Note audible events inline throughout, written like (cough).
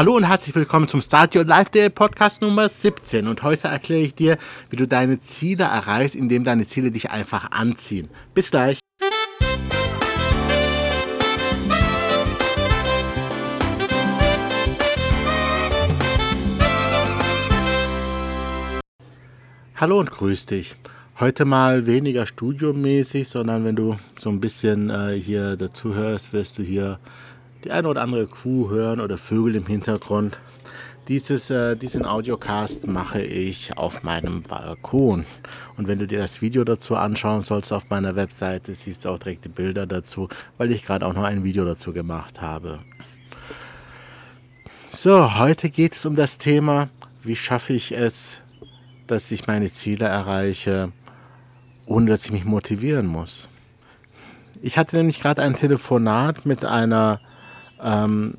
Hallo und herzlich willkommen zum Start Your Life Day Podcast Nummer 17 und heute erkläre ich dir, wie du deine Ziele erreichst, indem deine Ziele dich einfach anziehen. Bis gleich. Hallo und grüß dich. Heute mal weniger studiomäßig, sondern wenn du so ein bisschen äh, hier dazu hörst, wirst du hier die eine oder andere Kuh hören oder Vögel im Hintergrund. Dieses, äh, diesen Audiocast mache ich auf meinem Balkon. Und wenn du dir das Video dazu anschauen sollst auf meiner Webseite, siehst du auch direkt die Bilder dazu, weil ich gerade auch noch ein Video dazu gemacht habe. So, heute geht es um das Thema, wie schaffe ich es, dass ich meine Ziele erreiche, ohne dass ich mich motivieren muss. Ich hatte nämlich gerade ein Telefonat mit einer ähm,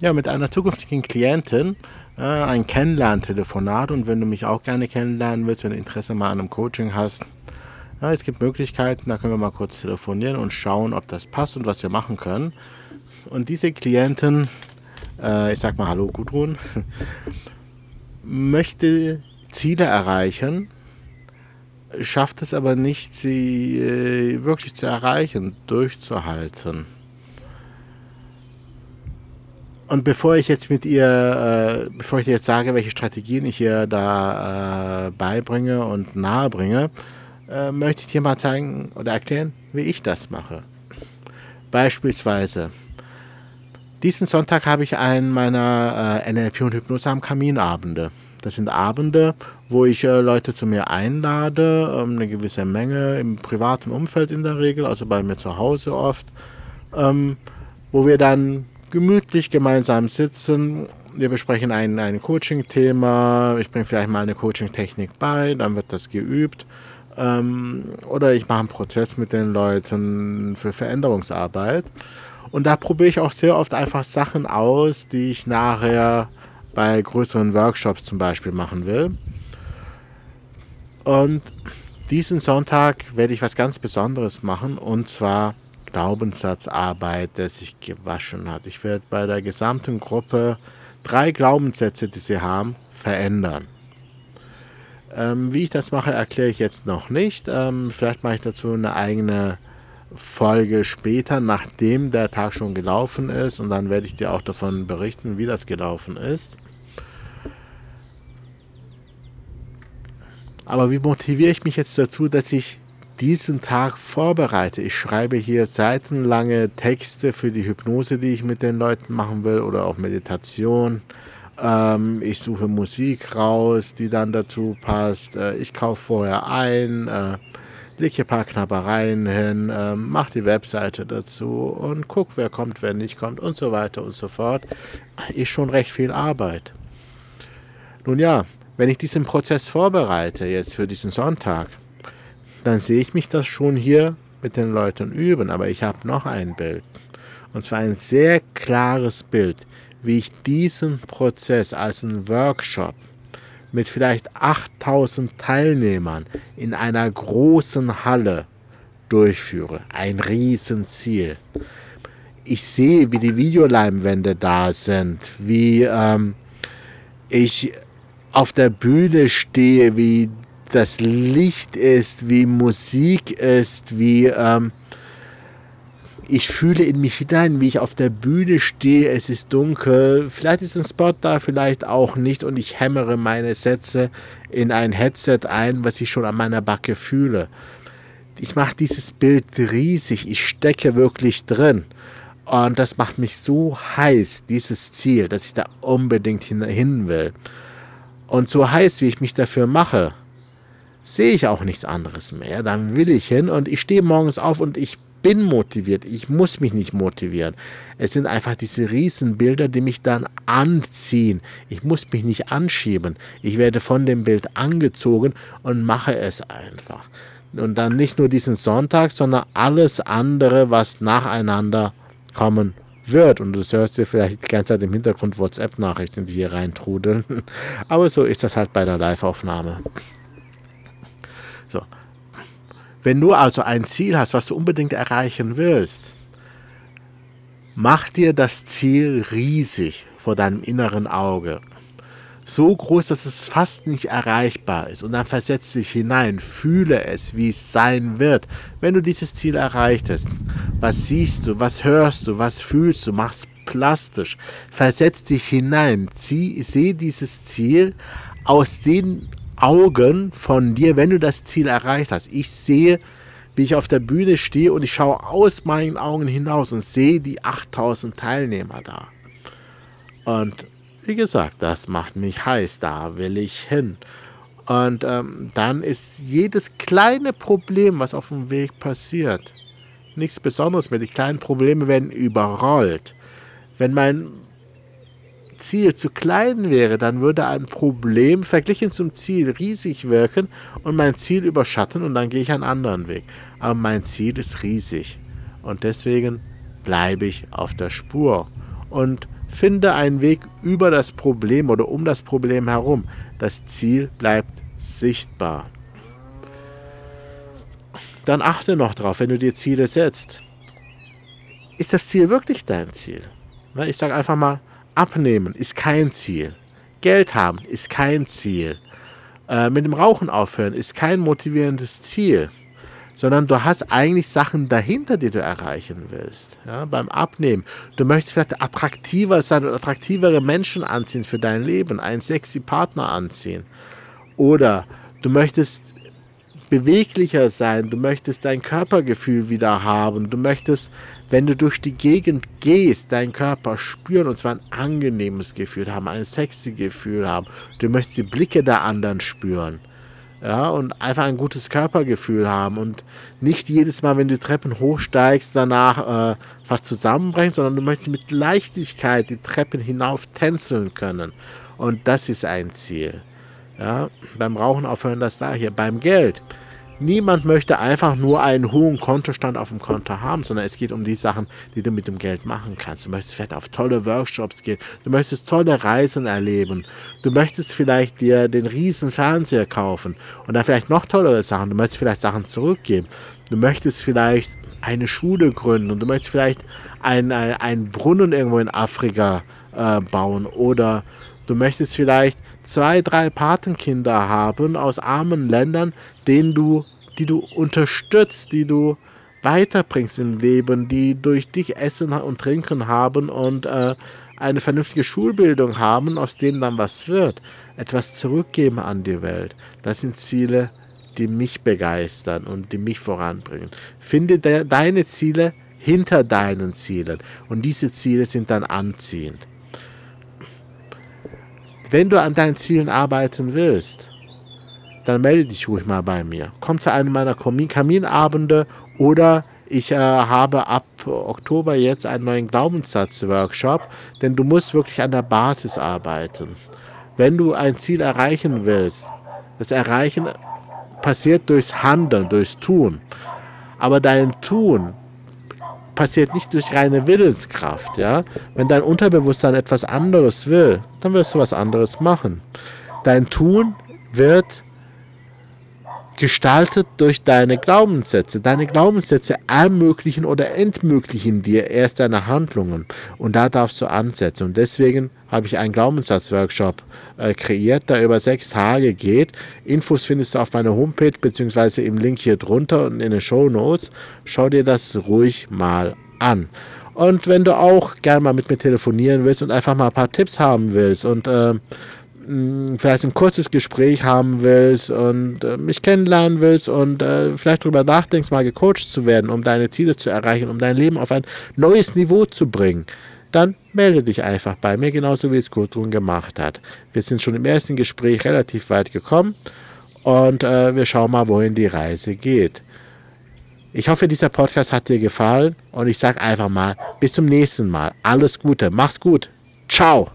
ja, mit einer zukünftigen Klientin äh, ein Kennenlerntelefonat und wenn du mich auch gerne kennenlernen willst, wenn du Interesse mal an einem Coaching hast, ja, es gibt Möglichkeiten, da können wir mal kurz telefonieren und schauen, ob das passt und was wir machen können. Und diese Klientin, äh, ich sag mal Hallo Gudrun, (laughs) möchte Ziele erreichen, schafft es aber nicht, sie äh, wirklich zu erreichen, durchzuhalten. Und bevor ich jetzt mit ihr, äh, bevor ich dir jetzt sage, welche Strategien ich ihr da äh, beibringe und nahebringe, äh, möchte ich dir mal zeigen oder erklären, wie ich das mache. Beispielsweise, diesen Sonntag habe ich einen meiner äh, NLP und Hypnose am Kaminabende. Das sind Abende, wo ich äh, Leute zu mir einlade, ähm, eine gewisse Menge im privaten Umfeld in der Regel, also bei mir zu Hause oft, ähm, wo wir dann gemütlich gemeinsam sitzen. Wir besprechen ein, ein Coaching-Thema. Ich bringe vielleicht mal eine Coaching-Technik bei, dann wird das geübt. Ähm, oder ich mache einen Prozess mit den Leuten für Veränderungsarbeit. Und da probiere ich auch sehr oft einfach Sachen aus, die ich nachher bei größeren Workshops zum Beispiel machen will. Und diesen Sonntag werde ich was ganz Besonderes machen und zwar Glaubenssatzarbeit, der sich gewaschen hat. Ich werde bei der gesamten Gruppe drei Glaubenssätze, die sie haben, verändern. Ähm, wie ich das mache, erkläre ich jetzt noch nicht. Ähm, vielleicht mache ich dazu eine eigene Folge später, nachdem der Tag schon gelaufen ist. Und dann werde ich dir auch davon berichten, wie das gelaufen ist. Aber wie motiviere ich mich jetzt dazu, dass ich diesen Tag vorbereite. Ich schreibe hier seitenlange Texte für die Hypnose, die ich mit den Leuten machen will oder auch Meditation. Ähm, ich suche Musik raus, die dann dazu passt. Äh, ich kaufe vorher ein, äh, lege ein paar Knabbereien hin, äh, mache die Webseite dazu und gucke, wer kommt, wer nicht kommt und so weiter und so fort. Ist schon recht viel Arbeit. Nun ja, wenn ich diesen Prozess vorbereite, jetzt für diesen Sonntag, dann sehe ich mich das schon hier mit den Leuten üben. Aber ich habe noch ein Bild. Und zwar ein sehr klares Bild, wie ich diesen Prozess als einen Workshop mit vielleicht 8000 Teilnehmern in einer großen Halle durchführe. Ein Riesenziel. Ich sehe, wie die Videoleinwände da sind, wie ähm, ich auf der Bühne stehe, wie das Licht ist, wie Musik ist, wie ähm, ich fühle in mich hinein, wie ich auf der Bühne stehe, es ist dunkel, vielleicht ist ein Spot da, vielleicht auch nicht und ich hämmere meine Sätze in ein Headset ein, was ich schon an meiner Backe fühle. Ich mache dieses Bild riesig, ich stecke wirklich drin. Und das macht mich so heiß, dieses Ziel, dass ich da unbedingt hin will. Und so heiß, wie ich mich dafür mache, sehe ich auch nichts anderes mehr. Dann will ich hin und ich stehe morgens auf und ich bin motiviert. Ich muss mich nicht motivieren. Es sind einfach diese Riesenbilder, die mich dann anziehen. Ich muss mich nicht anschieben. Ich werde von dem Bild angezogen und mache es einfach. Und dann nicht nur diesen Sonntag, sondern alles andere, was nacheinander kommen wird. Und du hörst dir vielleicht die ganze Zeit im Hintergrund WhatsApp-Nachrichten, die hier reintrudeln. (laughs) Aber so ist das halt bei der Live-Aufnahme. So. Wenn du also ein Ziel hast, was du unbedingt erreichen willst, Mach dir das Ziel riesig vor deinem inneren Auge. So groß, dass es fast nicht erreichbar ist. Und dann versetz dich hinein, fühle es, wie es sein wird, wenn du dieses Ziel erreicht hast. Was siehst du, was hörst du, was fühlst du, mach's plastisch. Versetz dich hinein, zieh, seh dieses Ziel aus den Augen von dir, wenn du das Ziel erreicht hast. Ich sehe wie ich auf der Bühne stehe und ich schaue aus meinen Augen hinaus und sehe die 8000 Teilnehmer da. Und wie gesagt, das macht mich heiß, da will ich hin. Und ähm, dann ist jedes kleine Problem, was auf dem Weg passiert, nichts Besonderes mehr. Die kleinen Probleme werden überrollt. Wenn mein Ziel zu klein wäre, dann würde ein Problem verglichen zum Ziel riesig wirken und mein Ziel überschatten und dann gehe ich einen anderen Weg. Aber mein Ziel ist riesig und deswegen bleibe ich auf der Spur und finde einen Weg über das Problem oder um das Problem herum. Das Ziel bleibt sichtbar. Dann achte noch drauf, wenn du dir Ziele setzt. Ist das Ziel wirklich dein Ziel? Ich sage einfach mal, Abnehmen ist kein Ziel. Geld haben ist kein Ziel. Äh, mit dem Rauchen aufhören ist kein motivierendes Ziel. Sondern du hast eigentlich Sachen dahinter, die du erreichen willst. Ja, beim Abnehmen. Du möchtest vielleicht attraktiver sein und attraktivere Menschen anziehen für dein Leben, einen sexy Partner anziehen. Oder du möchtest beweglicher sein, du möchtest dein Körpergefühl wieder haben, du möchtest, wenn du durch die Gegend gehst, deinen Körper spüren und zwar ein angenehmes Gefühl haben, ein sexy Gefühl haben, du möchtest die Blicke der anderen spüren. Ja, und einfach ein gutes Körpergefühl haben und nicht jedes Mal, wenn du Treppen hochsteigst, danach äh, fast zusammenbrechen, sondern du möchtest mit Leichtigkeit die Treppen hinauf tänzeln können. Und das ist ein Ziel. Ja, beim Rauchen aufhören das da hier. Beim Geld. Niemand möchte einfach nur einen hohen Kontostand auf dem Konto haben, sondern es geht um die Sachen, die du mit dem Geld machen kannst. Du möchtest vielleicht auf tolle Workshops gehen, du möchtest tolle Reisen erleben, du möchtest vielleicht dir den riesen Fernseher kaufen und dann vielleicht noch tollere Sachen. Du möchtest vielleicht Sachen zurückgeben. Du möchtest vielleicht eine Schule gründen und du möchtest vielleicht einen, einen Brunnen irgendwo in Afrika äh, bauen oder du möchtest vielleicht zwei, drei Patenkinder haben aus armen Ländern, denen du, die du unterstützt, die du weiterbringst im Leben, die durch dich Essen und Trinken haben und äh, eine vernünftige Schulbildung haben, aus denen dann was wird. Etwas zurückgeben an die Welt. Das sind Ziele, die mich begeistern und die mich voranbringen. Finde de deine Ziele hinter deinen Zielen und diese Ziele sind dann anziehend. Wenn du an deinen Zielen arbeiten willst, dann melde dich ruhig mal bei mir. Komm zu einem meiner Kaminabende oder ich äh, habe ab Oktober jetzt einen neuen Glaubenssatz-Workshop, denn du musst wirklich an der Basis arbeiten. Wenn du ein Ziel erreichen willst, das Erreichen passiert durchs Handeln, durchs Tun. Aber dein Tun passiert nicht durch reine Willenskraft, ja. Wenn dein Unterbewusstsein etwas anderes will, dann wirst du was anderes machen. Dein Tun wird gestaltet durch deine Glaubenssätze. Deine Glaubenssätze ermöglichen oder entmöglichen dir erst deine Handlungen. Und da darfst du ansetzen. Und deswegen habe ich einen Glaubenssatz-Workshop äh, kreiert, der über sechs Tage geht. Infos findest du auf meiner Homepage beziehungsweise im Link hier drunter und in den Show Notes. Schau dir das ruhig mal an. Und wenn du auch gerne mal mit mir telefonieren willst und einfach mal ein paar Tipps haben willst und äh, vielleicht ein kurzes Gespräch haben willst und äh, mich kennenlernen willst und äh, vielleicht darüber nachdenkst, mal gecoacht zu werden, um deine Ziele zu erreichen, um dein Leben auf ein neues Niveau zu bringen, dann melde dich einfach bei mir, genauso wie es Gudrun gemacht hat. Wir sind schon im ersten Gespräch relativ weit gekommen und äh, wir schauen mal, wohin die Reise geht. Ich hoffe, dieser Podcast hat dir gefallen und ich sage einfach mal, bis zum nächsten Mal. Alles Gute, mach's gut. Ciao.